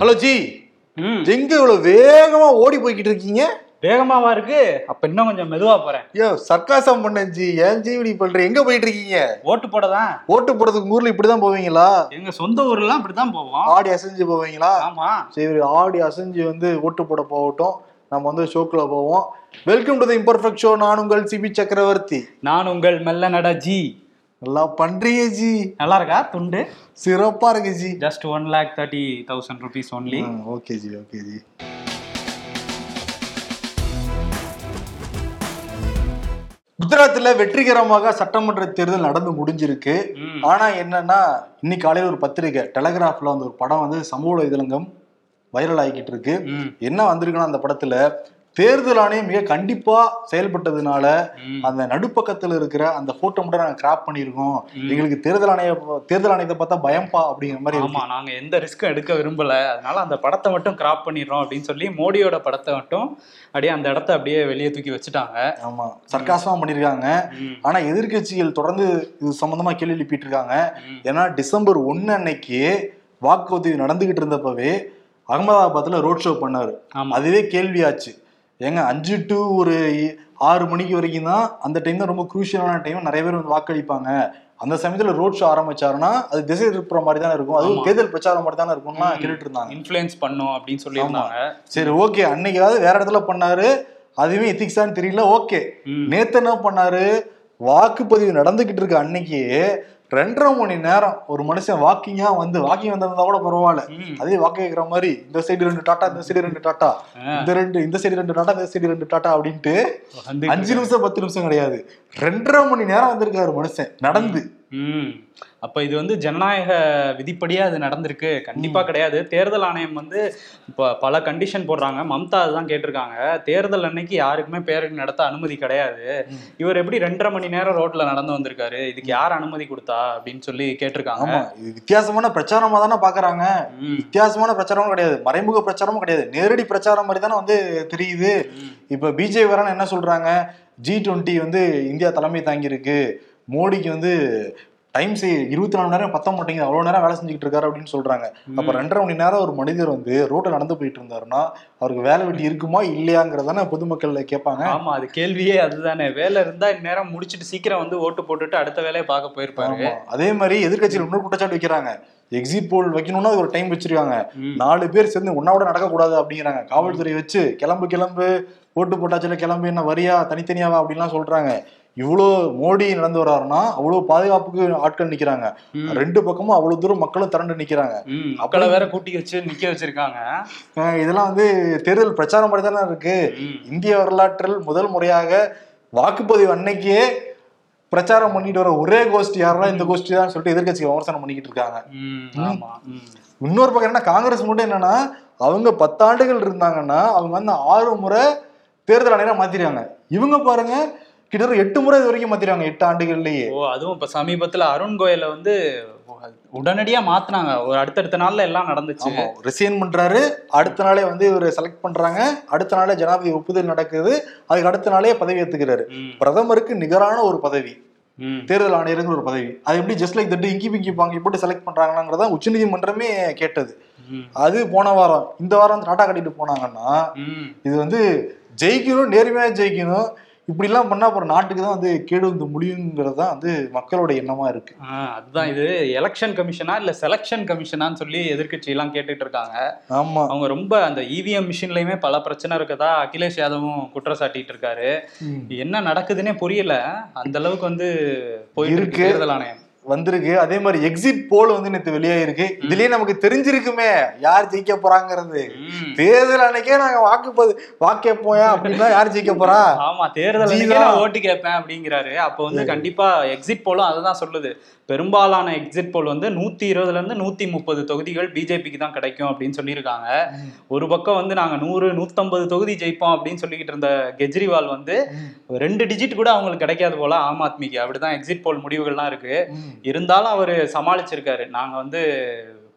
Hello G. எங்க இவ்வளவு வேகமா ஓடி போய்கிட்டு இருக்கீங்க? வேகமாவா இருக்கு? அப்ப இன்னும் கொஞ்சம் மெதுவா போறேன். ஐயோ சர்க்காசம் பண்ணேன் ஜி. ஏன் ஜி இப்படி பண்ற எங்க போயிட்டு இருக்கீங்க? ஓட்டு போடதான். ஓட்டு போடுறதுக்கு ஊர்ல இப்படிதான் போவீங்களா? எங்க சொந்த ஊர்லாம் இப்படிதான் போவோம். ஆடி அசைஞ்சு போவீங்களா? ஆமா. சரி ஆடி அசைஞ்சு வந்து ஓட்டு போட போகட்டும். நம்ம வந்து ஷோக்குள்ள போவோம். Welcome to the imperfect show நான் உங்கள் சிபி சக்கரவர்த்தி. நான் உங்கள் மெல்ல நட ஜி. நல்லா பண்றீங்க ஜி. நல்லா இருக்கா துண்டு? சிறப்பா இருக்கு ji. Just one lakh thirty thousand rupees only okay ji okay ji. குஜராத்ல வெற்றிகரமாக சட்டமன்ற தேர்தல் நடந்து முடிஞ்சிருக்கு. ஆனா என்னன்னா இன்னைக்கு காலையில ஒரு பத்திரிக்கை டெலகிராஃப்ல வந்து ஒரு படம் வந்து சமூக வலைதளங்கம் வைரல் ஆகிக்கிட்டு இருக்கு. என்ன வந்திருக்குன்னா அந்த படத்துல தேர்தல் ஆணையம் மிக கண்டிப்பா செயல்பட்டதுனால. அந்த நடுப்பக்கத்துல இருக்கிற அந்த போட்டோ மட்டும் நாங்க கிராப் பண்ணியிருக்கோம் எங்களுக்கு தேர்தல் ஆணைய தேர்தல் ஆணையத்தை பார்த்தா பயம்பா அப்படிங்கிற மாதிரி ஆமா நாங்க எந்த ரிஸ்க்கும் எடுக்க விரும்பல. அதனால அந்த படத்தை மட்டும் கிராப் பண்ணிடுறோம் அப்படின்னு சொல்லி மோடியோட படத்தை மட்டும் அப்படியே அந்த இடத்த அப்படியே வெளியே தூக்கி வச்சுட்டாங்க. ஆமா சர்க்காசமா பண்ணிருக்காங்க. ஆனா எதிர்க்கட்சிகள் தொடர்ந்து இது சம்பந்தமா கேள்வி எழுப்பிட்டு இருக்காங்க. ஏன்னா டிசம்பர் ஒன்னு அன்னைக்கு வாக்குப்பதிவு நடந்துகிட்டு இருந்தப்பவே அகமதாபாத்ல ரோட் ஷோ பண்ணாரு. அதுவே கேள்வியாச்சு. ஏங்க அஞ்சு டு ஒரு ஆறு மணிக்கு வரைக்கும் தான் அந்த டைம் தான் ரொம்ப குரூஷியலான டைம் நிறைய பேர் வந்து வாக்களிப்பாங்க. அந்த சமயத்துல ரோட் ஷோ ஆரம்பிச்சாருன்னா அது திசை திருப்புற மாதிரி தானே இருக்கும். அதுவும். தேர்தல் பிரச்சாரம் மாதிரி தானே இருக்கும்னா கேட்டுட்டு இருந்தாங்க இன்ஃப்ளூயன்ஸ் பண்ணும் அப்படின்னு சொல்லியிருந்தாங்க. சரி ஓகே அன்னைக்கு ஏதாவது வேற இடத்துல பண்ணாரு? அதுவே எத்திக்ஸான்னு தெரியல. ஓகே. நேத்து என்ன பண்ணாரு? வாக்குப்பதிவு நடந்துகிட்டு இருக்க அன்னைக்கு. ரெண்டரை மணி நேரம் ஒரு மனுஷன் வாக்கிங்கா வந்து வாக்கிங் வந்திருந்தா கூட பரவாயில்ல. அதே வாக்கு கேட்கிற மாதிரி இந்த சைடு ரெண்டு டாட்டா இந்த சைடு ரெண்டு டாட்டா இந்த ரெண்டு இந்த சைடு ரெண்டு டாட்டா இந்த சைடு ரெண்டு டாட்டா அப்படின்ட்டு அஞ்சு நிமிஷம் பத்து நிமிஷம் கிடையாது. ரெண்டரை மணி நேரம் வந்திருக்காரு மனுஷன் நடந்து. அப்ப இது வந்து ஜனநாயக விதிப்படியா அது நடந்திருக்கு. கண்டிப்பா கிடையாது. தேர்தல் ஆணையம் வந்து இப்ப பல கண்டிஷன் போடுறாங்க. மம்தா அதுதான் கேட்டிருக்காங்க. தேர்தல் அன்னைக்கு யாருக்குமே பேரணி நடத்த அனுமதி கிடையாது. இவர் எப்படி ரெண்டரை மணி நேரம் ரோட்ல நடந்து வந்திருக்காரு? இதுக்கு யார் அனுமதி கொடுத்தா? அப்படின்னு சொல்லி கேட்டிருக்காங்க. ஆமா. இது வித்தியாசமான பிரச்சாரமா தானே பாக்குறாங்க. வித்தியாசமான பிரச்சாரமும் கிடையாது. மறைமுக பிரச்சாரமும் கிடையாது. நேரடி பிரச்சாரம் மாதிரி தானே வந்து தெரியுது. இப்ப பிஜேபி வரன்னு என்ன சொல்றாங்க? ஜி டுவெண்ட்டி வந்து இந்தியா தலைமை தாங்கியிருக்கு. மோடிக்கு வந்து டைம் செய் இருபத்தி நாலு மணி நேரம் பத்த மாட்டேங்குது. அவ்வளவு நேரம் வேலை செஞ்சுக்கிட்டு இருக்காரு அப்படின்னு சொல்றாங்க. அப்ப ரெண்டரை மணி நேரம் ஒரு மனிதர் வந்து ரோட்ல நடந்து போயிட்டு இருந்தாருன்னா அவருக்கு வேலை வெட்டி இருக்குமா இல்லையாங்கிறதானே பொதுமக்கள் கேட்பாங்க. ஆமா அது கேள்வியே அதுதானே. வேலை இருந்தா இந்நேரம் முடிச்சிட்டு சீக்கிரம் வந்து ஓட்டு போட்டுட்டு அடுத்த வேலையை பார்க்க போயிருப்பாரு. ஆமா. அதே மாதிரி எதிர்க்கட்சியில் இன்னொரு குற்றச்சாட்டு வைக்கிறாங்க. எக்ஸிட் போல் வைக்கணும்னா அது ஒரு டைம் வச்சிருக்காங்க. நாலு பேர் சேர்ந்து உன்னாவோட நடக்கக்கூடாது அப்படிங்கிறாங்க. காவல்துறை வச்சு கிளம்பு கிளம்பு ஓட்டு போட்டாச்சுல கிளம்பு என்ன வரியா தனித்தனியாவா அப்படின்லாம் சொல்றாங்க. இவ்வளோ மோடி நடந்து வர்றாருன்னா அவ்வளோ பாதுகாப்புக்கு ஆட்கள் நிக்கிறாங்க. ரெண்டு பக்கமும் அவ்வளவு தூரம் மக்களும் திரண்டு நிக்கிறாங்க. மக்களை வேற கூட்டி வச்சு நிக்க வச்சிருக்காங்க. இதெல்லாம் வந்து தேர்தல் பிரச்சாரம் மாதிரி தானே இருக்கு. இந்திய வரலாற்றில் முதல் முறையாக வாக்குப்பதிவு அன்னைக்கே பிரச்சாரம் பண்ணிட்டு வர ஒரே கோஷ்டி யாருன்னா இந்த கோஷ்டி தான் சொல்லிட்டு எதிர்க்கட்சி விமர்சனம் பண்ணிக்கிட்டு இருக்காங்க. இன்னொரு பக்கம் என்ன காங்கிரஸ் மட்டும் என்னன்னா அவங்க பத்தாண்டுகள் இருந்தாங்கன்னா அவங்க வந்து ஆறு முறை தேர்தல் ஆணையரா மாத்திருக்காங்க இவங்க பாருங்க கிட்டத்தட்ட எட்டு முறை இது வரைக்கும் மாத்திருக்காங்க எட்டு ஆண்டுகள்லயே. ஓ அதுவும் இப்ப சமீபத்துல அருண் கோயலை வந்து உடனடியா மாத்துனாங்க. ஒரு அடுத்தடுத்த நாள்ல எல்லாம் நடந்துச்சு. ரிசைன் பண்றாரு. அடுத்த நாளே வந்து இவர் செலக்ட் பண்றாங்க. அடுத்த நாளே ஜனாதிபதி ஒப்புதல் நடக்குது. அதுக்கு அடுத்த நாளே பதவி ஏத்துக்கிறாரு. பிரதமருக்கு நிகரான ஒரு பதவி. தேர்தல் ஆணையருங்கிற ஒரு பதவி. அது எப்படி ஜஸ்ட் லைக் தட்டு இங்கி பிங்கி பாங்கி போட்டு செலக்ட் பண்றாங்களாங்கிறதா உச்சநீதிமன்றமே கேட்டது. அது போன வாரம் இந்த வாரம் வந்து டாட்டா கட்டிட்டு போனாங்கன்னா. இது வந்து ஜெயிக்கணும் நேர்மையா ஜெயிக்கணும். இப்படிலாம் பண்ணா அப்புறம் நாட்டுக்கு தான் வந்து கேடு வந்து முடியுங்கிறது தான் வந்து மக்களோட எண்ணமா இருக்கு. அதுதான் இது. எலெக்ஷன் கமிஷனா இல்ல செலெக்ஷன் கமிஷனான்னு சொல்லி எதிர்க்கட்சி எல்லாம் கேட்டுட்டு இருக்காங்க. ஆமா. அவங்க ரொம்ப அந்த இவிஎம் மிஷின்லயுமே பல பிரச்சனை இருக்கதா? அகிலேஷ் யாதவும் குற்றம் சாட்டிட்டு இருக்காரு. என்ன நடக்குதுன்னே புரியல. அந்த அளவுக்கு வந்து இருக்கு. தேர்தல் ஆணையம். வந்திருக்கு. அதே மாதிரி எக்ஸிட் போல் வந்து நேற்று வெளியாயிருக்கு. இதுலயே நமக்கு தெரிஞ்சிருக்குமே யார் ஜெயிக்க போறாங்கிறது. தேர்தல் அன்னைக்கே நாங்க வாக்குப்பது வாக்கேப்போயா அப்படின்னா யார் ஜெயிக்க போறா? ஆமா தேர்தல் அன்னைக்கே. நான் ஓட்டு கேட்பேன் அப்படிங்கிறாரு. அப்போ வந்து கண்டிப்பா எக்ஸிட் போலும் அதுதான் சொல்லுது. பெரும்பாலான எக்ஸிட் போல் வந்து நூத்தி இருபதுல இருந்து நூத்தி முப்பது தொகுதிகள் பிஜேபிக்கு தான் கிடைக்கும் அப்படின்னு சொல்லியிருக்காங்க. ஒரு பக்கம் வந்து நாங்க நூறு நூத்தம்பது தொகுதி ஜெயிப்போம் அப்படின்னு சொல்லிக்கிட்டு இருந்த கெஜ்ரிவால் வந்து ரெண்டு டிஜிட் கூட அவங்களுக்கு கிடைக்காது போல ஆம் ஆத்மிக்கு. அப்படிதான் எக்ஸிட் போல் முடிவுகள்லாம் இருக்கு. இருந்தாலும் அவரு சமாளிச்சிருக்காரு. நாங்க வந்து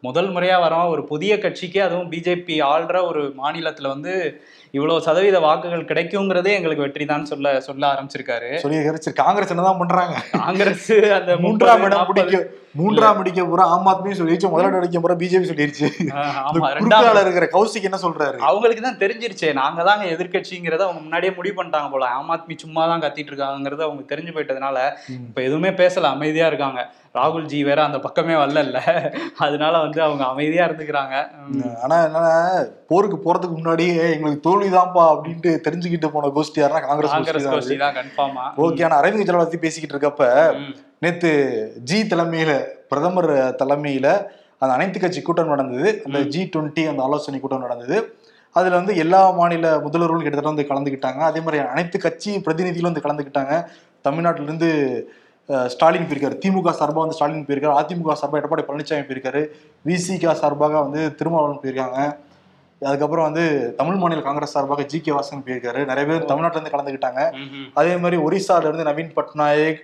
முதல் முறையா வரோம். ஒரு புதிய கட்சிக்கு அதுவும் பிஜேபி ஆள்ற ஒரு மாநிலத்துல வந்து இவ்வளவு சதவீத வாக்குகள் கிடைக்குங்கிறதே எங்களுக்கு வெற்றி தான் சொல்ல சொல்ல ஆரம்பிச்சிருக்காரு. சரி காங்கிரஸ் என்னதான் பண்றாங்க? காங்கிரஸ் அந்த மூன்றாம் இடம் நாற்பது, பிடிக்க மூன்றாம் அடிக்க பூரா ஆம் ஆத்மி சொல்லிடுச்சு முதலிடம் அடிக்க பூரா பிஜேபி சொல்லிருச்சு. ரெண்டாவது இருக்கிற கௌசிக் என்ன சொல்றாரு? அவங்களுக்கு தான் தெரிஞ்சிருச்சே. நாங்க தாங்க எதிர்க்கட்சிங்கிறத அவங்க முன்னாடியே முடிவு பண்ணிட்டாங்க போல. ஆம் ஆத்மி சும்மா தான் கத்திட்டு இருக்காங்கிறது அவங்க தெரிஞ்சு போயிட்டதுனால. இப்ப எதுவுமே பேசல. அமைதியா இருக்காங்க. ராகுல் ஜி வேற அந்த பக்கமே வரல அதனால வந்து அவங்க அமைதியா இருந்துக்கிறாங்க. ஆனா என்னன்னா போருக்கு போறதுக்கு முன்னாடியே எங்களுக்கு தோல்விதான்ப்பா அப்படின்ட்டு தெரிஞ்சுக்கிட்டு போன கோஷ்டி யாருன்னா காங்கிரஸ் கோஷ்டி தான் ஓகே ஆனா அரவிந்த் கெஜ்ரிவால் பத்தி பேசிக்கிட்டு இருக்கப்ப நேத்து ஜி தலைமையில பிரதமர் தலைமையில அந்த அனைத்து கட்சி கூட்டம் நடந்தது. அந்த ஜி டுவெண்ட்டி அந்த ஆலோசனை கூட்டம் நடந்தது. அதுல வந்து எல்லா மாநில முதல்வர்களும் கிட்டத்தட்ட வந்து கலந்துக்கிட்டாங்க. அதே மாதிரி அனைத்து கட்சி பிரதிநிதிகளும் வந்து கலந்துக்கிட்டாங்க. தமிழ்நாட்டில இருந்து அஹ், ஸ்டாலின் போயிருக்காரு. திமுக சார்பாக வந்து ஸ்டாலின் போயிருக்காரு. அதிமுக சார்பாக எடப்பாடி பழனிசாமி போயிருக்காரு. விசிக சார்பாக வந்து திருமாவளவன் போயிருக்காங்க. அதுக்கப்புறம் வந்து தமிழ் மாநில காங்கிரஸ் சார்பாக ஜி கே வாசன் போயிருக்காரு நிறைய பேர் தமிழ்நாட்டுல இருந்து கலந்துக்கிட்டாங்க. அதே மாதிரி ஒரிசால இருந்து நவீன் பட்நாயக்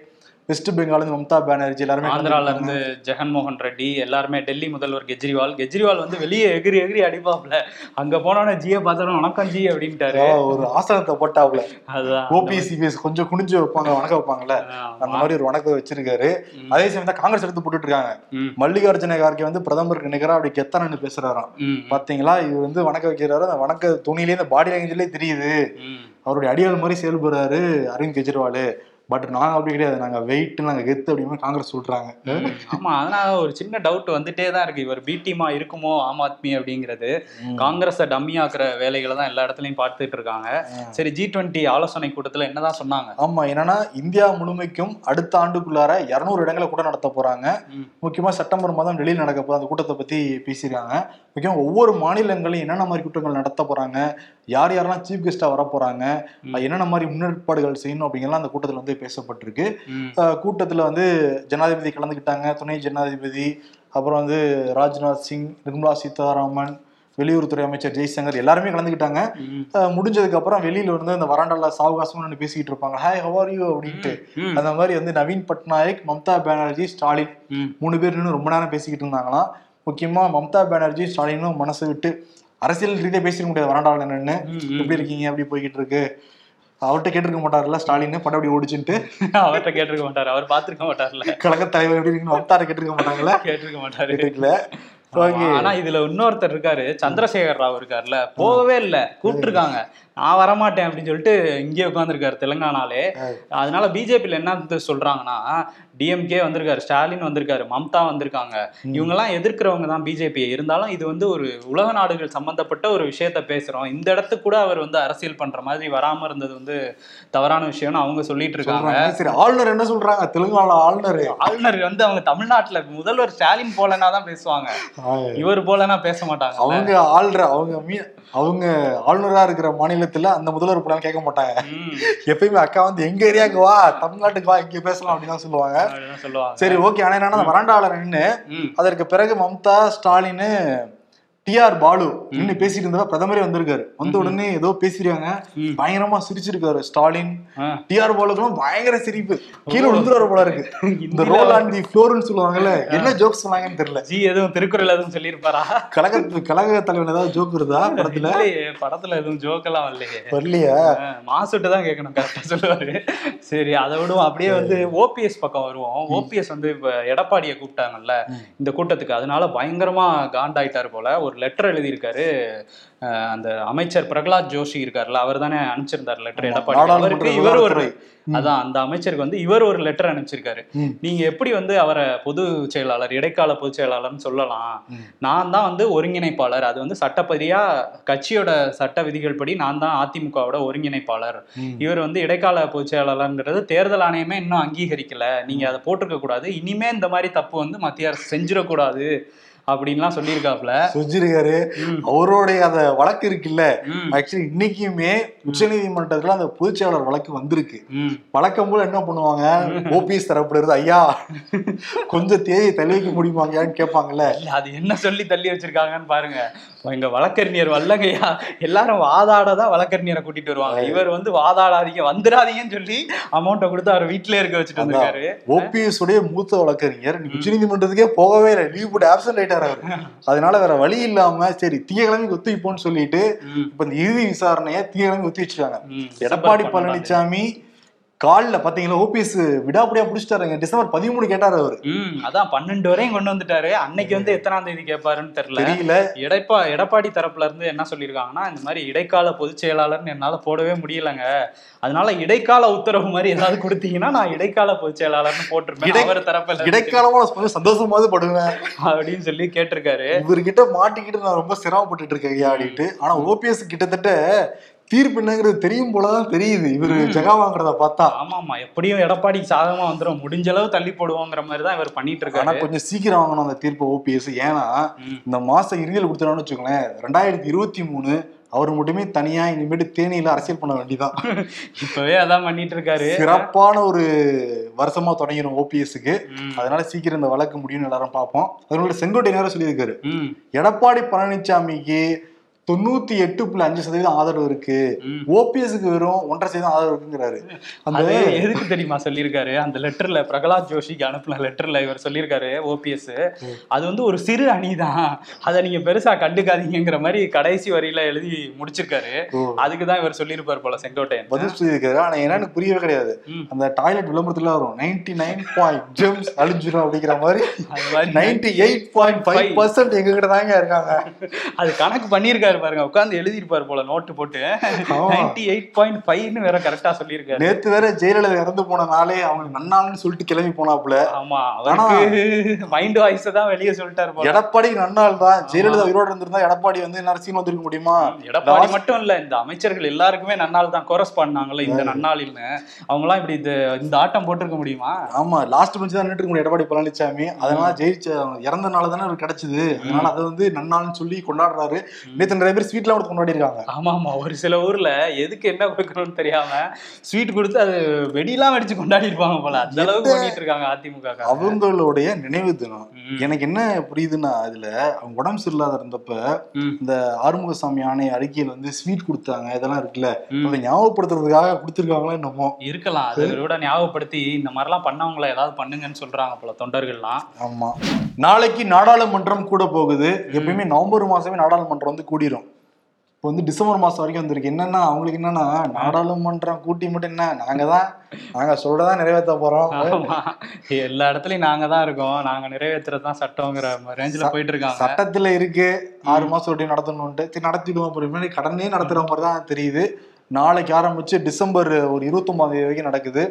வெஸ்ட் இருந்து மம்தா பானர்ஜி எல்லாருமே ஆந்திரால. இருந்து ஜெகன்மோகன் ரெட்டி எல்லாருமே டெல்லி முதல்வர் கெஜ்ரிவால். கெஜ்ரிவால் வந்து வெளியே எகிரி எகிரி அடிப்பாப்ல. அங்க போனோன்னே ஜியை பார்த்தாலும் வணக்கம் ஜி அப்படின்ட்டாரு. ஒரு ஆசனத்தை போட்டாப்ல. அதுதான். ஓபிஎஸ்சிபிஎஸ் கொஞ்சம் குனிஞ்சு வைப்பாங்க வணக்கம் வைப்பாங்கல்ல. அந்த. மாதிரி ஒரு வணக்கத்தை வச்சிருக்காரு. அதே சமயம் தான் காங்கிரஸ் எடுத்து போட்டுட்டு இருக்காங்க மல்லிகார்ஜுன கார்கே வந்து பிரதமருக்கு நிகரா அப்படி கெத்தனன்னு பேசுறாராம். பாத்தீங்களா? இவர் வந்து வணக்கம் வைக்கிறாரு. அந்த வணக்க துணியிலே இந்த பாடி லாங்குவேஜ்லயே தெரியுது. அவருடைய அடியாள் மாதிரி செயல்படுறாரு அரவிந்த் கெஜ்ரிவால். பட் நாங்க அப்படி கிடையாது. நாங்க வெயிட் நாங்க கெத்து அப்படின்னு காங்கிரஸ் சொல்றாங்க. ம். ஆமா அதனால ஒரு சின்ன டவுட் வந்துட்டே தான் இருக்கு. இவர் பி டீமா இருக்குமோ ஆம் ஆத்மி அப்படிங்கிறது. காங்கிரஸை டம்மி ஆக்குற வேலைகளை தான் எல்லா இடத்துலயும் பார்த்துட்டு இருக்காங்க. சரி ஜி டுவெண்ட்டி ஆலோசனை கூட்டத்துல என்னதான் சொன்னாங்க? ஆமா என்னன்னா இந்தியா முழுமைக்கும் அடுத்த ஆண்டுக்குள்ளார இருநூறு இடங்களை கூட நடத்த போறாங்க. ம். முக்கியமா செப்டம்பர் மாதம் டெல்லியில் நடக்க போகுது அந்த கூட்டத்தை பத்தி பேசியிருக்காங்க. முக்கியமா ஒவ்வொரு மாநிலங்களையும் என்னென்ன மாதிரி கூட்டங்கள் நடத்த போறாங்க? யார் யாரெல்லாம் சீஃப் கெஸ்டா வர போறாங்க. என்னென்ன மாதிரி முன்னேற்பாடுகள் செய்யணும் அப்படிங்கலாம் அந்த கூட்டத்தில் வந்து பேசப்பட்டிருக்கு. கூட்டத்துல வந்து ஜனாதிபதி கலந்துக்கிட்டாங்க துணை ஜனாதிபதி அப்புறம் வந்து ராஜ்நாத் சிங் நிர்மலா சீதாராமன் வெளியுறவுத்துறை அமைச்சர் ஜெய்சங்கர் எல்லாருமே கலந்துக்கிட்டாங்க. முடிஞ்சதுக்கு அப்புறம் வெளியில வந்து இந்த வராண்டால சாவகாசமா நின்னு பேசிக்கிட்டு இருப்பாங்க. ஹாய் ஹவ் யூ அப்படின்ட்டு. அந்த மாதிரி வந்து நவீன் பட்நாயக் மம்தா பானர்ஜி ஸ்டாலின். மூணு பேர் நின்று ரொம்ப நேரம் பேசிக்கிட்டு இருந்தாங்களாம். முக்கியமா மம்தா பானர்ஜி ஸ்டாலினும் மனசு விட்டு அரசியல் ரீதியா பேசிக்க முடியாது. ம், ம். எப்படி இருக்கீங்க? எப்படி போய்கிட்டு இருக்கு அவர்கிட்ட கேட்டிருக்க மாட்டார்ல? ஸ்டாலின் படம் அப்படி ஓடிச்சுட்டு அவர்கிட்ட கேட்டிருக்க மாட்டாரு. அவர் பார்த்திருக்க மாட்டார்ல. கழக தலைவர் எப்படி இருக்குன்னு வம்தாரை கேட்டிருக்க மாட்டாங்களா? கேட்டிருக்க மாட்டாரு. ஆமா, ஆனா இதுல இன்னொருத்தர் இருக்காரு. சந்திரசேகர் ராவ் இருக்காருல்ல போகவே இல்ல. கூப்பிட்டுருக்காங்க நான் வரமாட்டேன் அப்படின்னு சொல்லிட்டு இங்கே உட்காந்துருக்காரு தெலுங்கானாலே. அதனால பிஜேபியில் என்ன சொல்றாங்கன்னா டிஎம்கே வந்திருக்காரு ஸ்டாலின் வந்திருக்காரு மம்தா வந்திருக்காங்க. இவங்க எல்லாம் எதிர்க்கிறவங்க தான் பிஜேபி இருந்தாலும் இது வந்து ஒரு உலக நாடுகள் சம்பந்தப்பட்ட ஒரு விஷயத்த பேசுறோம். இந்த இடத்துக்கு கூட அவர் வந்து அரசியல் பண்ற மாதிரி வராம இருந்தது வந்து தவறான விஷயம்னு அவங்க சொல்லிட்டு இருக்காங்க. சரி ஆளுநர் என்ன சொல்றாங்க? தெலுங்கானா ஆளுநர். ஆளுநர் வந்து அவங்க தமிழ்நாட்டுல முதல்வர் ஸ்டாலின் போலனா தான் பேசுவாங்க. இவர் போலனா பேச மாட்டாங்க. அவங்க ஆள்ற அவங்க அவங்க ஆளுநரா இருக்கிற மாநிலத்துல அந்த முதல்வர் போலாம் கேட்க மாட்டாங்க. எப்பயுமே அக்கா வந்து எங்க ஏரியாவுக்கு வா தமிழ்நாட்டுக்கு வா இங்க பேசலாம் அப்படின்னு தான் சொல்லுவாங்க. சரி ஓகே. ஆனா என்னன்னா வராண்டால நின்னு ம், அதற்கு பிறகு மம்தா ஸ்டாலின் டிஆர் பாலு நின்னு பேசிட்டு இருந்தப்ப பிரதமரே வந்திருக்காரு. வந்த உடனே ஏதோ பேசிருக்காங்க. பயங்கரமா சிரிச்சிருக்காரு. ஸ்டாலின். டிஆர் பாலுக்கெல்லாம் பயங்கர சிரிப்பு. கீழே விழுந்துருவாரு போல இருக்கு. இந்த ரோல் ஆன் தி ஃப்ளோர்னு சொல்லுவாங்கல்ல என்ன ஜோக்ஸ் சொன்னாங்கன்னு தெரியல. ஜி எதுவும் திருக்குறள் எதுவும் சொல்லியிருப்பாரா? கழக கழக தலைவன் ஏதாவது ஜோக் வருதா படத்துல? படத்துல எதுவும் ஜோக்கெல்லாம் வரலையே. வரலையா? ஆ, மாசுட்டு தான் கேட்கணும் கரெக்டா சொல்லுவாரு. சரி அதை விடுவோம். அப்படியே வந்து ஓபிஎஸ் பக்கம் வருவோம். ஓபிஎஸ் வந்து இப்ப எடப்பாடியை கூப்பிட்டாங்கல்ல. இந்த கூட்டத்துக்கு. அதனால பயங்கரமா காண்டாயிட்டாரு போல. ஒரு லெட்டர் எழுதியிருக்காரு. அந்த அமைச்சர் பிரகலாத் ஜோஷி இருக்காருல்ல அவர் தானே அனுப்பிச்சிருந்தாரு லெட்டர் எடப்பாடி. இவர் ஒரு. அதான் அந்த அமைச்சருக்கு வந்து இவர் ஒரு லெட்டர் அனுப்பிச்சிருக்காரு. நீங்க எப்படி வந்து அவரை பொது செயலாளர் இடைக்கால பொதுச் செயலாளர்னு சொல்லலாம். நான் தான் வந்து ஒருங்கிணைப்பாளர். அது வந்து சட்டப்படியா கட்சியோட சட்ட விதிகள் படி நான் தான் அதிமுகவோட ஒருங்கிணைப்பாளர். இவர் வந்து இடைக்கால பொதுச் செயலாளர்ங்கிறது தேர்தல் ஆணையமே இன்னும் அங்கீகரிக்கல. நீங்க அதை போட்டிருக்க கூடாது. இனிமே இந்த மாதிரி தப்பு வந்து மத்திய அரசு செஞ்சிடக்கூடாது அப்படின்லாம் சொல்லியிருக்காப்ல செஞ்சிருக்காரு ம், அவருடைய அந்த வழக்கு இருக்குல்ல ஆக்சுவலி இன்னைக்குமே உச்சநீதிமன்றத்துல அந்த பொதுச்செயலாளர் வழக்கு வந்திருக்கு. வழக்கம் போல என்ன பண்ணுவாங்க? ஓபிஎஸ் தரப்படுறது ஐயா கொஞ்சம் தேதியை தள்ளி வைக்க முடியுமாங்கன்னு கேட்பாங்கல்ல. அது என்ன சொல்லி தள்ளி வச்சிருக்காங்கன்னு பாருங்க. எங்க வழக்கறிஞர் வல்லகையா எல்லாரும் வாதாட தான் வழக்கறிஞரை கூட்டிட்டு வருவாங்க. இவர் வந்து வாதாடாதீங்க வந்துடாதீங்கன்னு சொல்லி அமௌண்ட்டை கொடுத்து அவர் வீட்லயே இருக்க வச்சுட்டு வந்திருக்காரு. ஓபிஎஸ் உடைய மூத்த வழக்கறிஞர் நீ உச்சநீதிமன்றத்துக்கே போகவே இல்லை. லீவ் போட்டு ஆப்சன்ட் ஆயிட்டாரு அவரு. அதனால வேற வழி இல்லாம சரி திங்கக்கிழமைக்கு ஒத்திப்போன்னு சொல்லிட்டு இப்ப இந்த இறுதி விசாரணையை திங்கக்கிழமை ஒத்தி வச்சிருக்காங்க. எடப்பாடி பழனிசாமி கால்ல பாத்தீங்களா ஓபிஎஸ் விடாப்படியா புடிச்சிட்டாருங்க. டிசம்பர் பதிமூணு கேட்டாரு அவரு. அதான் பன்னெண்டு வரையும் கொண்டு வந்துட்டாரு. அன்னைக்கு வந்து எத்தனாம் தேதி கேட்பாருன்னு தெரியல. தெரியல. எடப்பா எடப்பாடி தரப்புல இருந்து என்ன சொல்லியிருக்காங்கன்னா இந்த மாதிரி இடைக்கால பொதுச் செயலாளர்னு என்னால போடவே முடியலங்க. அதனால இடைக்கால உத்தரவு மாதிரி ஏதாவது கொடுத்தீங்கன்னா நான் இடைக்கால பொதுச் செயலாளர்னு போட்டிருப்பேன். அவர் தரப்புல இடைக்காலமா கொஞ்சம் சந்தோஷமாவது படுவேன். அப்படின்னு சொல்லி கேட்டிருக்காரு. இவர்கிட்ட மாட்டிக்கிட்டு நான் ரொம்ப சிரமப்பட்டுட்டு இருக்கேன் ஐயா அப்படின்ட்டு. ஆனா ஓபிஎஸ் கிட்டத்தட்ட தீர்ப்பு என்னங்கிறது தெரியும் போலதான் தெரியுது. இவரு ஜெகா வாங்குறத பார்த்தா. ஆமா ஆமா எப்படியும் எடப்பாடி சாதகமா வந்துரும். முடிஞ்ச அளவு தள்ளி போடுவோங்கிற மாதிரி தான் இவர் பண்ணிட்டு ஆனா இருக்காரு கொஞ்சம் சீக்கிரம் வாங்கணும் அந்த தீர்ப்பு ஓபிஎஸ். ஏன்னா. இந்த மாசம் இறுதியில் கொடுத்துட்டோம்னு வச்சுக்கோங்களேன் ரெண்டாயிரத்தி இருபத்தி மூணு அவர் மட்டுமே தனியா இனிமேட்டு தேனியில அரசியல் பண்ண வேண்டியதான் இப்பவே அதான் பண்ணிட்டு இருக்காரு சிறப்பான ஒரு வருஷமா தொடங்கிடும் ஓபிஎஸ்க்கு. அதனால சீக்கிரம் இந்த வழக்கு முடியும்னு எல்லாரும் பார்ப்போம். அதனால செங்கோட்டை நேரம் சொல்லியிருக்காரு. எடப்பாடி பழனிசாமிக்கு தொண்ணூத்தி எட்டு புள்ளி அஞ்சு சதவீதம் ஆதரவு இருக்கு. ஓபிஎஸ்க்கு வெறும் ஒன்றரை சதவீதம் ஆதரவு இருக்குங்கிறாரு. அந்த எதுக்கு தெரியுமா சொல்லியிருக்காரு? அந்த லெட்டர்ல பிரகலாத் ஜோஷிக்கு அனுப்புன லெட்டர்ல இவர் சொல்லியிருக்காரு ஓபிஎஸ். அது வந்து ஒரு சிறு அணி தான் அதை நீங்க பெருசா கண்டுக்காதீங்கிற மாதிரி கடைசி வரியில எழுதி முடிச்சிருக்காரு. அதுக்கு தான் இவர் சொல்லியிருப்பார் போல செங்கோட்டையன். பதில் சொல்லியிருக்காரு. ஆனா என்னன்னு புரியவே கிடையாது. அந்த டாய்லெட் விளம்பரத்துல வரும். நைன்டி நைன் பாயிண்ட் ஜெம்ஸ் அழிஞ்சிரும் அப்படிங்கிற மாதிரி ninety eight point five percent எங்க கிட்ட தாங்க இருக்காங்க. அது கணக்கு பண்ணியிருக்காரு பாருங்க உட்காந்து எழுதியிருப்பாரு போல நோட்டு போட்டு. நைன்டி எயிட் பாயிண்ட் ஃபைவ்னு வேற கரெக்டா சொல்லியிருக்காரு. நேத்து வேற ஜெயலலிதா இறந்து போன நாளே அவங்க நன்னாள்னு சொல்லிட்டு கிளம்பி போனாப்புல. ஆமா மைண்ட் வாய்ஸ் தான் வெளியே சொல்லிட்டாரு எடப்பாடி நன்னாள் தான். ஜெயலலிதா உயிரோட இருந்திருந்தா எடப்பாடி வந்து என்ன அரசியல் வந்திருக்க முடியுமா? எடப்பாடி மட்டும் இல்ல இந்த அமைச்சர்கள் எல்லாருக்குமே நன்னாள் தான். கோரஸ் பண்ணாங்கல்ல இந்த நன்னாளில்னு. அவங்க எல்லாம் இப்படி இந்த இந்த ஆட்டம் போட்டிருக்க முடியுமா? ஆமா லாஸ்ட் பெஞ்ச் தான் இருக்க முடியும் எடப்பாடி பழனிசாமி அதனால ஜெயிச்ச அவங்க இறந்த நாள் தானே கிடைச்சது. அதனால அதை வந்து நன்னாள்னு சொல்லி கொண்டாடுறாரு. நேத்து நிறைய பேர் ஸ்வீட்லாம் கொடுத்து கொண்டாடி இருக்காங்க. ஆமா ஆமா ஒரு சில ஊர்ல எதுக்கு என்ன கொடுக்கணும்னு தெரியாம ஸ்வீட் கொடுத்து அது வெடிலாம் வெடிச்சு கொண்டாடி இருப்பாங்க போல. அந்த அளவுக்கு பண்ணிட்டு இருக்காங்க அதிமுக. அவங்களுடைய நினைவு தினம். எனக்கு என்ன புரியுதுன்னா அதுல அவங்க உடம்பு சரியில்லாத இருந்தப்ப. இந்த ஆறுமுகசாமி ஆணை அறிக்கையில் வந்து ஸ்வீட் கொடுத்தாங்க இதெல்லாம் இருக்குல்ல. அதை ஞாபகப்படுத்துறதுக்காக கொடுத்துருக்காங்களா என்னமோ. இருக்கலாம் அது விட ஞாபகப்படுத்தி இந்த மாதிரிலாம் பண்ணவங்கள ஏதாவது பண்ணுங்கன்னு சொல்றாங்க போல தொண்டர்கள்லாம். ஆமா. நாளைக்கு நாடாளுமன்றம் கூட போகுது. எப்பயுமே நவம்பர் மாசமே நாடாளுமன்றம் வந்து கூடிரும். இப்போ வந்து டிசம்பர் மாசம் வரைக்கும் வந்திருக்கு. என்னன்னா அவங்களுக்கு என்னன்னா நாடாளுமன்றம் கூட்டி மட்டும் என்ன நாங்க தான் நாங்க சொல்றதான் நிறைவேற்ற போறோம். எல்லா இடத்துலயும் நாங்க தான் இருக்கோம். நாங்க நிறைவேற்றுறது தான் சட்டங்கிற ரேஞ்சில போயிட்டு இருக்காங்க. சட்டத்துல இருக்கு. ஆறு மாசம் ஒட்டி நடத்தணும்ட்டு சரி நடத்திடுவோம் அப்புறம். முன்னாடி கடனே நடத்துற மாதிரி தான் தெரியுது. நாளைக்கு ஆரம்பிச்சு டிசம்பர் ஒரு இருபத்தொன்பதாம் தேதி வரைக்கும் நடக்குது.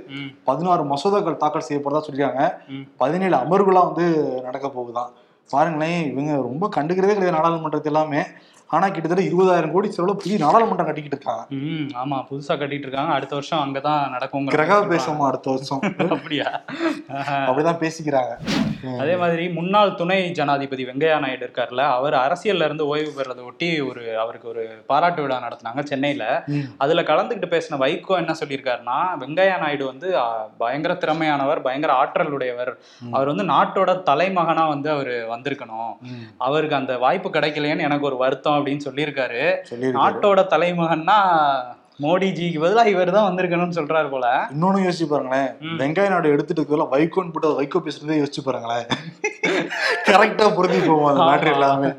பதினாறு மசோதாக்கள் தாக்கல் செய்யப்படுறதா சொல்லியிருக்காங்க. ம். பதினேழு அமர்வுலாம் வந்து நடக்க போகுதாம் பாருங்களேன் இவங்க ரொம்ப கண்டுக்கிறதே கிடையாது நாடாளுமன்றத்தை எல்லாமே. ஆனா கிட்டத்தட்ட இருபதாயிரம் கோடி செலவுல புதிய நாடாளுமன்றம் கட்டிக்கிட்டு இருக்காங்க ஆமா புதுசா கட்டிட்டு இருக்காங்க அடுத்த வருஷம் அங்கதான் நடக்குங்கிற கிரக. பேசமா அடுத்த வருஷம் அப்படியா. அப்படிதான் பேசிக்கிறாங்க அதே மாதிரி முன்னாள் துணை ஜனாதிபதி வெங்கையா நாயுடு இருக்கார்ல அவர் அரசியல்ல இருந்து ஓய்வு பெறதை ஒட்டி ஒரு அவருக்கு ஒரு பாராட்டு விழா நடத்தினாங்க சென்னையில. அதுல கலந்துக்கிட்டு பேசின வைகோ என்ன சொல்லியிருக்காருன்னா வெங்கையா நாயுடு வந்து பயங்கர திறமையானவர் பயங்கர ஆற்றல் உடையவர். அவர் வந்து நாட்டோட தலைமகனா வந்து அவர் வந்திருக்கணும். அவருக்கு அந்த வாய்ப்பு கிடைக்கலையேன்னு எனக்கு ஒரு வருத்தம் அப்படின்னு சொல்லியிருக்காரு. நாட்டோட தலைமகன்னா மோடிஜிக்கு பதிலா இவர் தான் வந்திருக்கணும்னு சொல்றாரு போல. இன்னொன்னு யோசிச்சு பாருங்களேன். வெங்காய நாடு எடுத்துட்டு இருக்கல வைகோன்னு போட்டு வைகோ பேசுறதே யோசிச்சு பாருங்களேன். கரெக்டா பொருந்தி போவோம் அந்த மேட்ரு எல்லாமே.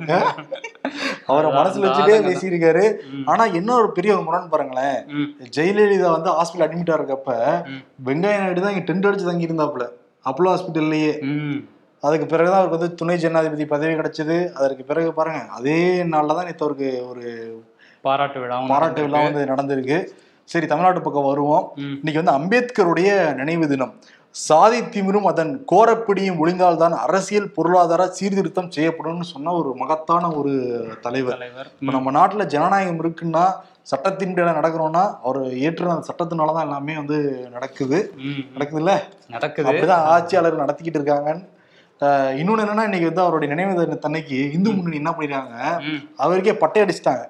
அவரை மனசுல வச்சுட்டே. பேசியிருக்காரு. ஆனா என்ன ஒரு பெரிய ஒரு முரண் பாருங்களேன். ஜெயலலிதா வந்து ஹாஸ்பிட்டல் அட்மிட் இருக்கப்ப. வெங்காய நாயுடு தான் இங்க டென்ட் அடிச்சு தங்கி இருந்தாப்புல அப்போலோ ஹாஸ்பிட்டல்லையே அதுக்கு பிறகுதான் அவருக்கு வந்து துணை ஜனாதிபதி பதவி கிடைச்சது. அதற்கு பிறகு பாருங்க அதே நாள்ல தான் நேற்று அவருக்கு ஒரு பாராட்டு விழா பாராட்டு விழா வந்து நடந்திருக்கு. சரி தமிழ்நாட்டு பக்கம் வருவோம். இன்னைக்கு வந்து அம்பேத்கருடைய நினைவு தினம். சாதி திமிரும் அதன் கோரப்பிடியும் ஒளிந்தால்தான் அரசியல் பொருளாதார சீர்திருத்தம் செய்யப்படும்னு சொன்ன ஒரு மகத்தான ஒரு தலைவர். இப்போ நம்ம நாட்டுல ஜனநாயகம் இருக்குன்னா சட்டத்தின்படி நடக்கிறோம்னா அவர் ஏற்ற அந்த சட்டத்தினால தான் எல்லாமே வந்து நடக்குது. நடக்குதுல்ல? நடக்குது. அப்படிதான் ஆட்சியாளர் நடத்திக்கிட்டு இருக்காங்க ஆஹ் இன்னொன்னு என்னன்னா இன்னைக்கு வந்து அவருடைய நினைவு தினத்தன்னைக்கு இந்து முன்னணி என்ன பண்ணிருக்காங்க அவருக்கே பட்டை அடிச்சிட்டாங்க.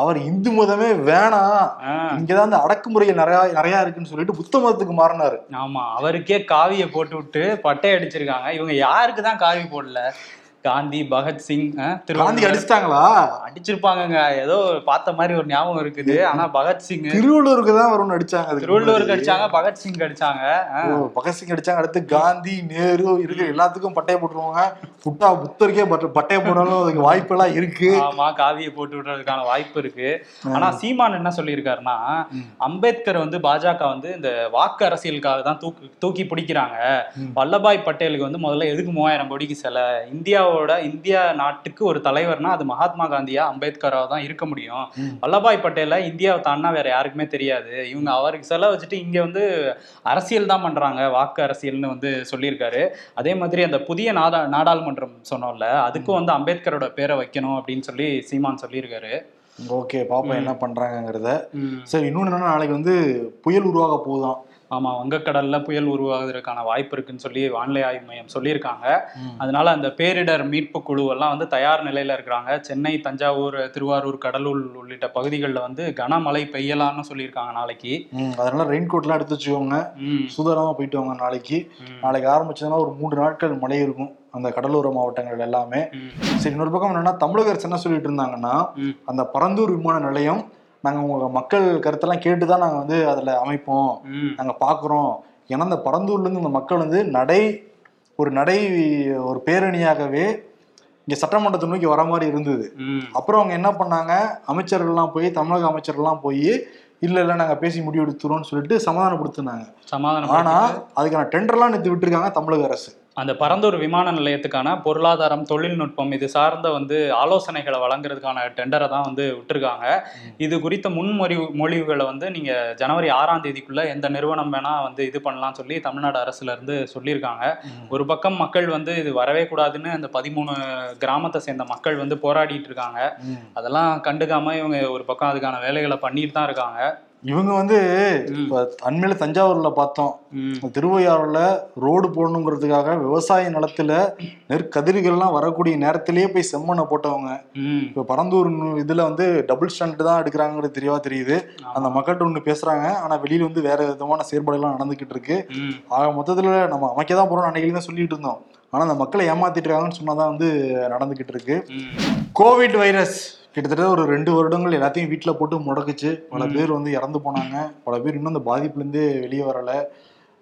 அவர் இந்து மதமே வேணாம். இங்கதான் இந்த அடக்குமுறைகள் நிறைய நிறைய இருக்குன்னு சொல்லிட்டு புத்த மதத்துக்கு மாறினாரு. ஆமா அவருக்கே காவிய போட்டு விட்டு பட்டை அடிச்சிருக்காங்க. இவங்க யாருக்கு தான் காவி போடல? காந்தி பகத்சிங் காந்தி அடிச்சிட்டாங்களா? அடிச்சிருப்பாங்கங்க. ஏதோ பார்த்த மாதிரி ஒரு ஞாபகம் இருக்குது. ஆனா பகத்சிங் திருவள்ளூருக்கு தான் வரும்னு அடிச்சாங்க முன்னாடி. அடிச்சாங்க பகத்சிங் அடிச்சாங்க. பகத்சிங் அடிச்சாங்க. அடுத்து காந்தி நேரு இருக்கிற எல்லாத்துக்கும் பட்டையை போட்டுருவாங்க. புட்டா புத்தருக்கே பட்ட- பட்டையை போடாலும் அதுக்கு வாய்ப்பெல்லாம் இருக்கு. ஆமா காவியை போட்டு விடுறதுக்கான வாய்ப்பு இருக்கு. ஆனா சீமான் என்ன சொல்லியிருக்காருன்னா அம்பேத்கர் வந்து பாஜக வந்து இந்த வாக்கு அரசியலுக்காக தான் தூக்கி தூக்கி பிடிக்கிறாங்க. வல்லபாய் பட்டேலுக்கு வந்து முதல்ல எதுக்கு மூவாயிரம் கோடிக்கு சில இந்தியாவோட இந்தியா நாட்டுக்கு ஒரு தலைவர்னா அது மகாத்மா காந்தியா அம்பேத்கரா தான் இருக்க முடியும். வல்லபாய் பட்டேல இந்தியாவை தாண்டா வேற யாருக்குமே தெரியாது. இவங்க அவருக்கு செலவு வச்சுட்டு இங்க வந்து அரசியல் தான் பண்றாங்க வாக்கு அரசியல்னு வந்து சொல்லியிருக்காரு. அதே மாதிரி அந்த புதிய நாடா நாடாளுமன்றம் சொன்னோம்ல அதுக்கும் வந்து அம்பேத்கரோட பேரை வைக்கணும் அப்படின்னு சொல்லி சீமான் சொல்லியிருக்காரு. ஓகே பாப்போம் என்ன பண்றாங்கங்கிறத. சரி இன்னொன்னு என்னன்னா நாளைக்கு வந்து புயல் உருவாக போகுதாம் ஆமா வங்கக்கடல்ல புயல் உருவாகுவதற்கான வாய்ப்பு இருக்குன்னு சொல்லி வானிலை ஆய்வு மையம் சொல்லியிருக்காங்க. அதனால அந்த பேரிடர் மீட்பு குழு எல்லாம் வந்து தயார் நிலையில இருக்கிறாங்க. சென்னை தஞ்சாவூர் திருவாரூர் கடலூர் உள்ளிட்ட பகுதிகளில் வந்து கனமழை பெய்யலாம்னு சொல்லியிருக்காங்க நாளைக்கு. அதனால ரெயின் கோட்லாம் எடுத்து வச்சுக்கோங்க. ம், சுதாரமா போயிட்டு வாங்க நாளைக்கு. நாளைக்கு ஆரம்பிச்சதுன்னா ஒரு மூன்று நாட்கள் மழை இருக்கும். அந்த கடலோர மாவட்டங்கள் எல்லாமே. சரி இன்னொரு பக்கம் என்னன்னா தமிழக அரசு என்ன சொல்லிட்டு இருந்தாங்கன்னா. அந்த பரந்தூர் விமான நிலையம் நாங்க உங்க மக்கள் கருத்தெல்லாம் கேட்டு தான் நாங்க வந்து அதுல அமைப்போம். ம், நாங்க பாக்குறோம். ஏன்னா இந்த பரந்தூர்ல இருந்து இந்த மக்கள் வந்து நடை ஒரு நடை ஒரு பேரணியாகவே இங்க சட்டமன்றத்தை நோக்கி வர மாதிரி இருந்தது. அப்புறம் அவங்க என்ன பண்ணாங்க? அமைச்சர்கள்லாம் போய் தமிழக அமைச்சர்கள்லாம் போய் இல்ல இல்ல நாங்க பேசி முடிவு எடுத்துறோம்னு சொல்லிட்டு சமாதானப்படுத்தினாங்க. சமாதானம் ஆனா படுத்திட்டு அதுக்கான டெண்டர்லாம் நேற்று விட்டுருக்காங்க தமிழக அரசு. அந்த பரந்தூர் விமான நிலையத்துக்கான பொருளாதாரம் தொழில்நுட்பம் இது சார்ந்த வந்து ஆலோசனைகளை வழங்குறதுக்கான டெண்டரை தான் வந்து விட்டுருக்காங்க. இது குறித்த முன்மொழிவு மொழிவுகளை வந்து நீங்க ஜனவரி ஆறாம் தேதிக்குள்ள எந்த நிறுவனம் வேணா வந்து இது பண்ணலாம் சொல்லி தமிழ்நாடு அரசுல இருந்து சொல்லியிருக்காங்க. ஒரு பக்கம் மக்கள் வந்து இது வரவே கூடாதுன்னு அந்த பதிமூணு கிராமத்தை சேர்ந்த மக்கள் வந்து போராடிட்டு இருக்காங்க. அதெல்லாம் கண்டுக்காம இவங்க ஒரு பக்கம் அதுக்கான வேலைகளை பண்ணிட்டு தான் இருக்காங்க. இவங்க வந்து அண்மையில தஞ்சாவூர்ல பார்த்தோம். திருவையாறுல ரோடு போடணுங்கிறதுக்காக விவசாய நிலத்துல நெற்கதிர்கள்லாம் வரக்கூடிய நேரத்திலேயே போய் செம்மண்ணை போட்டவங்க. இப்ப பரந்தூர் இதுல வந்து டபுள் ஸ்டாண்ட் தான் எடுக்கிறாங்கிறது தெரியவா தெரியுது. அந்த மக்கள்கிட்ட ஒண்ணு பேசுறாங்க. ஆனா வெளியில வந்து வேற விதமான செயற்பாடுகள்லாம் நடந்துகிட்டு இருக்கு. ஆக மொத்தத்துல நம்ம அமைக்க தான் போறோம் அன்னைக்கு தான் சொல்லிட்டு இருந்தோம். ஆனா அந்த மக்களை ஏமாத்திட்டு இருக்காங்கன்னு சொன்னாதான் வந்து நடந்துகிட்டு இருக்கு. கோவிட் வைரஸ் கிட்டத்தட்ட ஒரு ரெண்டு வருடங்கள் எல்லாத்தையும் வீட்டுல போட்டு முடக்குச்சு. பல. பேர் வந்து இறந்து போனாங்க. பல பேர் இன்னும் அந்த பாதிப்புல இருந்தே வெளியே வரல.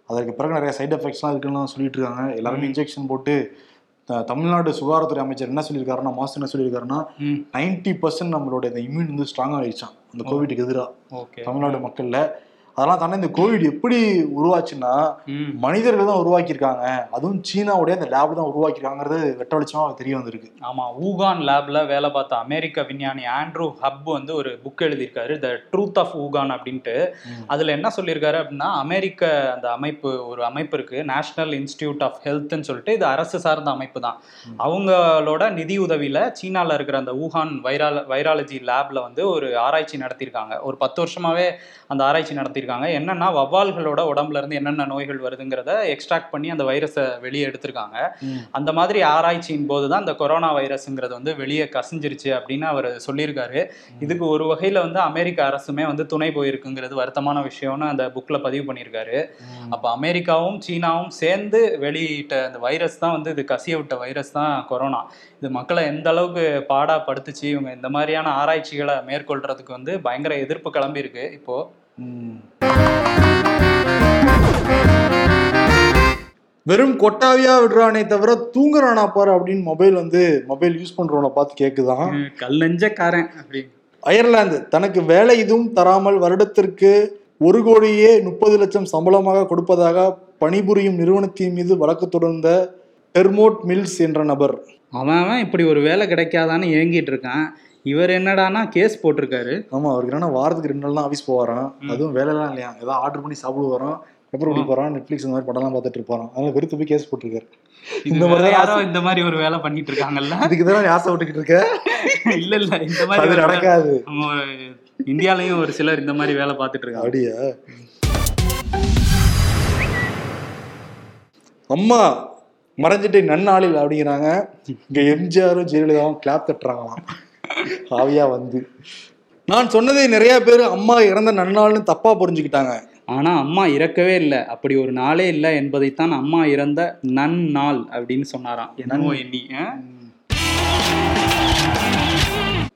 அதற்கு பிறகு நிறைய சைடு எஃபெக்ட்ஸ்லாம் இருக்குன்னு சொல்லிட்டு இருக்காங்க எல்லாருமே. இன்ஜெக்ஷன் போட்டு தமிழ்நாடு சுகாதாரத்துறை அமைச்சர் என்ன சொல்லியிருக்காருன்னா மாசு என்ன சொல்லியிருக்காருன்னா நைன்டி பர்சன்ட் நம்மளோட இந்த இம்யூன் வந்து ஸ்ட்ராங் ஆயிடுச்சான் அந்த கோவிடுக்கு எதிராக தமிழ்நாடு மக்கள்ல. அதெல்லாம் தானே இந்த கோவிட் எப்படி உருவாச்சுன்னா மனிதர்கள் தான் உருவாக்கியிருக்காங்க. அதுவும் சீனாவுடைய அந்த லேப் தான் உருவாக்கியிருக்காங்கிறது வெட்ட வெளிச்சமா தெரிய வந்திருக்கு. ஆமா ஊகான் லேப்ல வேலை பார்த்த அமெரிக்க விஞ்ஞானி ஆண்ட்ரூ ஹப் வந்து ஒரு புக் எழுதியிருக்காரு த ட்ரூத் ஆஃப் ஊகான் அப்படின்ட்டு. அதுல என்ன சொல்லியிருக்காரு அப்படின்னா அமெரிக்க அந்த அமைப்பு ஒரு அமைப்பு இருக்கு நேஷனல் இன்ஸ்டிடியூட் ஆஃப் ஹெல்த்னு சொல்லிட்டு இது அரசு சார்ந்த அமைப்பு தான். அவங்களோட நிதி உதவியில சீனால இருக்கிற அந்த ஊகான் வைரால வைராலஜி லேப்ல வந்து ஒரு ஆராய்ச்சி நடத்தியிருக்காங்க. ஒரு பத்து வருஷமாவே அந்த ஆராய்ச்சி நடத்தியிருக்காங்க என்னன்னா வவ்வால்களோட உடம்புல இருந்து என்னென்ன நோய்கள் வருதுங்கிறத எக்ஸ்ட்ராக்ட் பண்ணி அந்த வைரஸை வெளியே எடுத்திருக்காங்க. அந்த மாதிரி ஆராய்ச்சியின் போது தான் இந்த கொரோனா வைரஸ்ங்கிறது வந்து வெளியே கசிஞ்சிருச்சு அப்படின்னு அவர் சொல்லியிருக்காரு. இதுக்கு ஒரு வகையில வந்து அமெரிக்க அரசுமே வந்து துணை போயிருக்குங்கிறது வருத்தமான விஷயம்னு அந்த புக்ல பதிவு பண்ணியிருக்காரு. அப்ப அமெரிக்காவும் சீனாவும் சேர்ந்து வெளியிட்ட அந்த வைரஸ் தான் வந்து இது கசிய விட்ட வைரஸ் தான் கொரோனா. இது மக்களை எந்த அளவுக்கு பாடா படுத்துச்சு இவங்க இந்த மாதிரியான ஆராய்ச்சிகளை மேற்கொள்றதுக்கு வந்து பயங்கர எதிர்ப்பு கிளம்பி இருக்கு இப்போ. வெறும் கொட்டாவியா விடுறானே தவிர தூங்குறானா பாரு அப்படின்னு மொபைல் வந்து மொபைல் யூஸ் பண்றவனை பார்த்து கேக்குதான். கல் நெஞ்சக்காரன் அப்படி அயர்லாந்து தனக்கு வேலை இதுவும் தராமல் வருடத்திற்கு ஒரு கோடியே முப்பது லட்சம் சம்பளமாக கொடுப்பதாக பணிபுரியும் நிறுவனத்தின் மீது வழக்கு தொடர்ந்த டெர்மோட் மில்ஸ் என்ற நபர். அவன் அவன் இப்படி ஒரு வேலை கிடைக்காதான்னு ஏங்கிட்டு இருக்கான். இவர் என்னடானா கேஸ் போட்டிருக்காரு. ஆமா அவருக்கு என்னன்னா வாரத்துக்கு ரெண்டு நாள் தான் ஆஃபீஸ் போவாராம் அதுவும் வேலைலாம் இல்லையா? ஏதாவது ஆர்டர் பண்ணி சாப்பிடுவாராம் பெப்பர் குடி போறான் நெட்ஃபிளிக்ஸ் இந்த மாதிரி படம்லாம் பார்த்துட்டு இருப்பாராம். அதனால வெறுத்து போய் கேஸ் போட்டிருக்காரு. இந்த மாதிரி யாரோ இந்த மாதிரி ஒரு வேலை பண்ணிட்டு இருக்காங்கல்ல? இதுக்கு தான் ஆசைப்பட்டுக்கிட்டு இருக்க? இல்ல இல்ல இந்த மாதிரி நடக்காது. இந்தியாலயும் ஒரு சிலர் இந்த மாதிரி வேலை பார்த்துட்டு இருக்காங்க. அப்படியா? அம்மா மறைஞ்சிட்டு நன்னாளில் அப்படிங்கிறாங்க. இங்க எம்ஜிஆரும் ஜெயலலிதாவும் கிளாப் தட்டுறாங்களாம். ஆவியா வந்து. நான் சொன்னதை நிறைய பேர் அம்மா இறந்த நன்னாள்னு தப்பா புரிஞ்சுக்கிட்டாங்க. ஆனா அம்மா இறக்கவே இல்லை. அப்படி ஒரு நாளே இல்லை என்பதைத்தான் அம்மா இறந்த நன்னாள் அப்படின்னு சொன்னாராம். என்னமோ எண்ணி?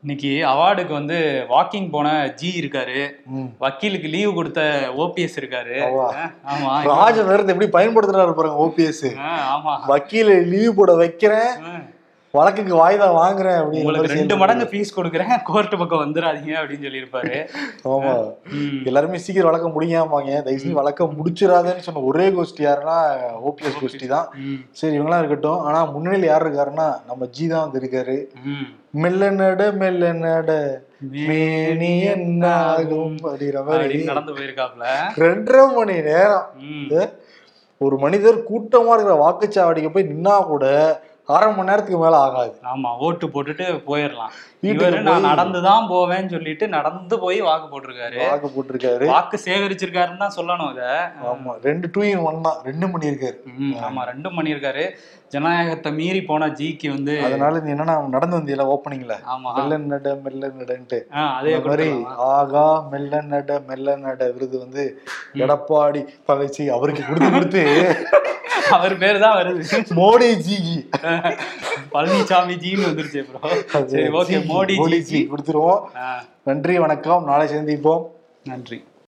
இன்னைக்கு அவார்டுக்கு வந்து வாக்கிங் போன ஜி இருக்காரு. வக்கீலுக்கு லீவு கொடுத்த ஓபிஎஸ் இருக்காரு. ஆமா. ராஜ நேரத்தை எப்படி பயன்படுத்துறாரு பாருங்க ஓபிஎஸ் ஆமா. வக்கீல லீவ் போட வைக்கிறேன். வழக்குக்கு வாய்தா வாங்குறேன் அப்படின்னு உங்களுக்கு ரெண்டு மடங்கு ஃபீஸ் கொடுக்குறேன். கோர்ட் பக்கம் வந்துடாதீங்க அப்படின்னு சொல்லியிருப்பாரு. ஆமா. எல்லாருமே சீக்கிரம் வழக்க முடியாமாங்க தயவு செஞ்சு வழக்க முடிச்சிடாதேன்னு சொன்ன ஒரே கோஷ்டி யாருன்னா ஓபிஎஸ் கோஷ்டி தான். சரி இவங்களாம் இருக்கட்டும். ஆனா முன்னிலையில் யார் இருக்காருன்னா நம்ம ஜி தான் வந்து இருக்காரு. மெல்ல நட மெல்ல நட மேனி என்ன ஆகும் அப்படிங்கிற மாதிரி நடந்து போயிருக்காப்ல. ரெண்டரை மணி நேரம். ஒரு மனிதர் கூட்டமா இருக்கிற வாக்குச்சாவடிக்கு போய் நின்னா கூட அரை மணி நேரத்துக்கு மேல ஆகாது. ஆமா ஓட்டு போட்டுட்டு போயிடலாம் இவரு நான் நடந்துதான் போவேன்னு சொல்லிட்டு நடந்து போய் வாக்கு போட்டிருக்காரு. வாக்கு போட்டிருக்காரு. வாக்கு சேகரிச்சிருக்காருன்னு தான் சொல்லணும் இத. ஆமா ரெண்டு டூ இன் ஒன் தான். ரெண்டு மணி இருக்காரு. ஆமா ரெண்டும் பண்ணியிருக்காரு ஜனநாயகத்தை மீறி போன ஜிக்கு வந்து அதனால நீ என்னன்னா நடந்து வந்தியில ஓப்பனிங்ல ஆமா மெல்ல நட மெல்ல நடன்ட்டு. அதே மாதிரி. ஆகா மெல்ல நட மெல்ல நட விருது வந்து எடப்பாடி பகச்சி அவருக்கு கொடுத்து கொடுத்து அவர் பேர் தான் வருது. மோடி ஜி பழனிசாமி ஜின்னு வந்துருச்சு ப்ரோ சரி ஓகே மோடி ஜி கொடுத்துருவோம். நன்றி வணக்கம். நாளை சந்திப்போம். நன்றி.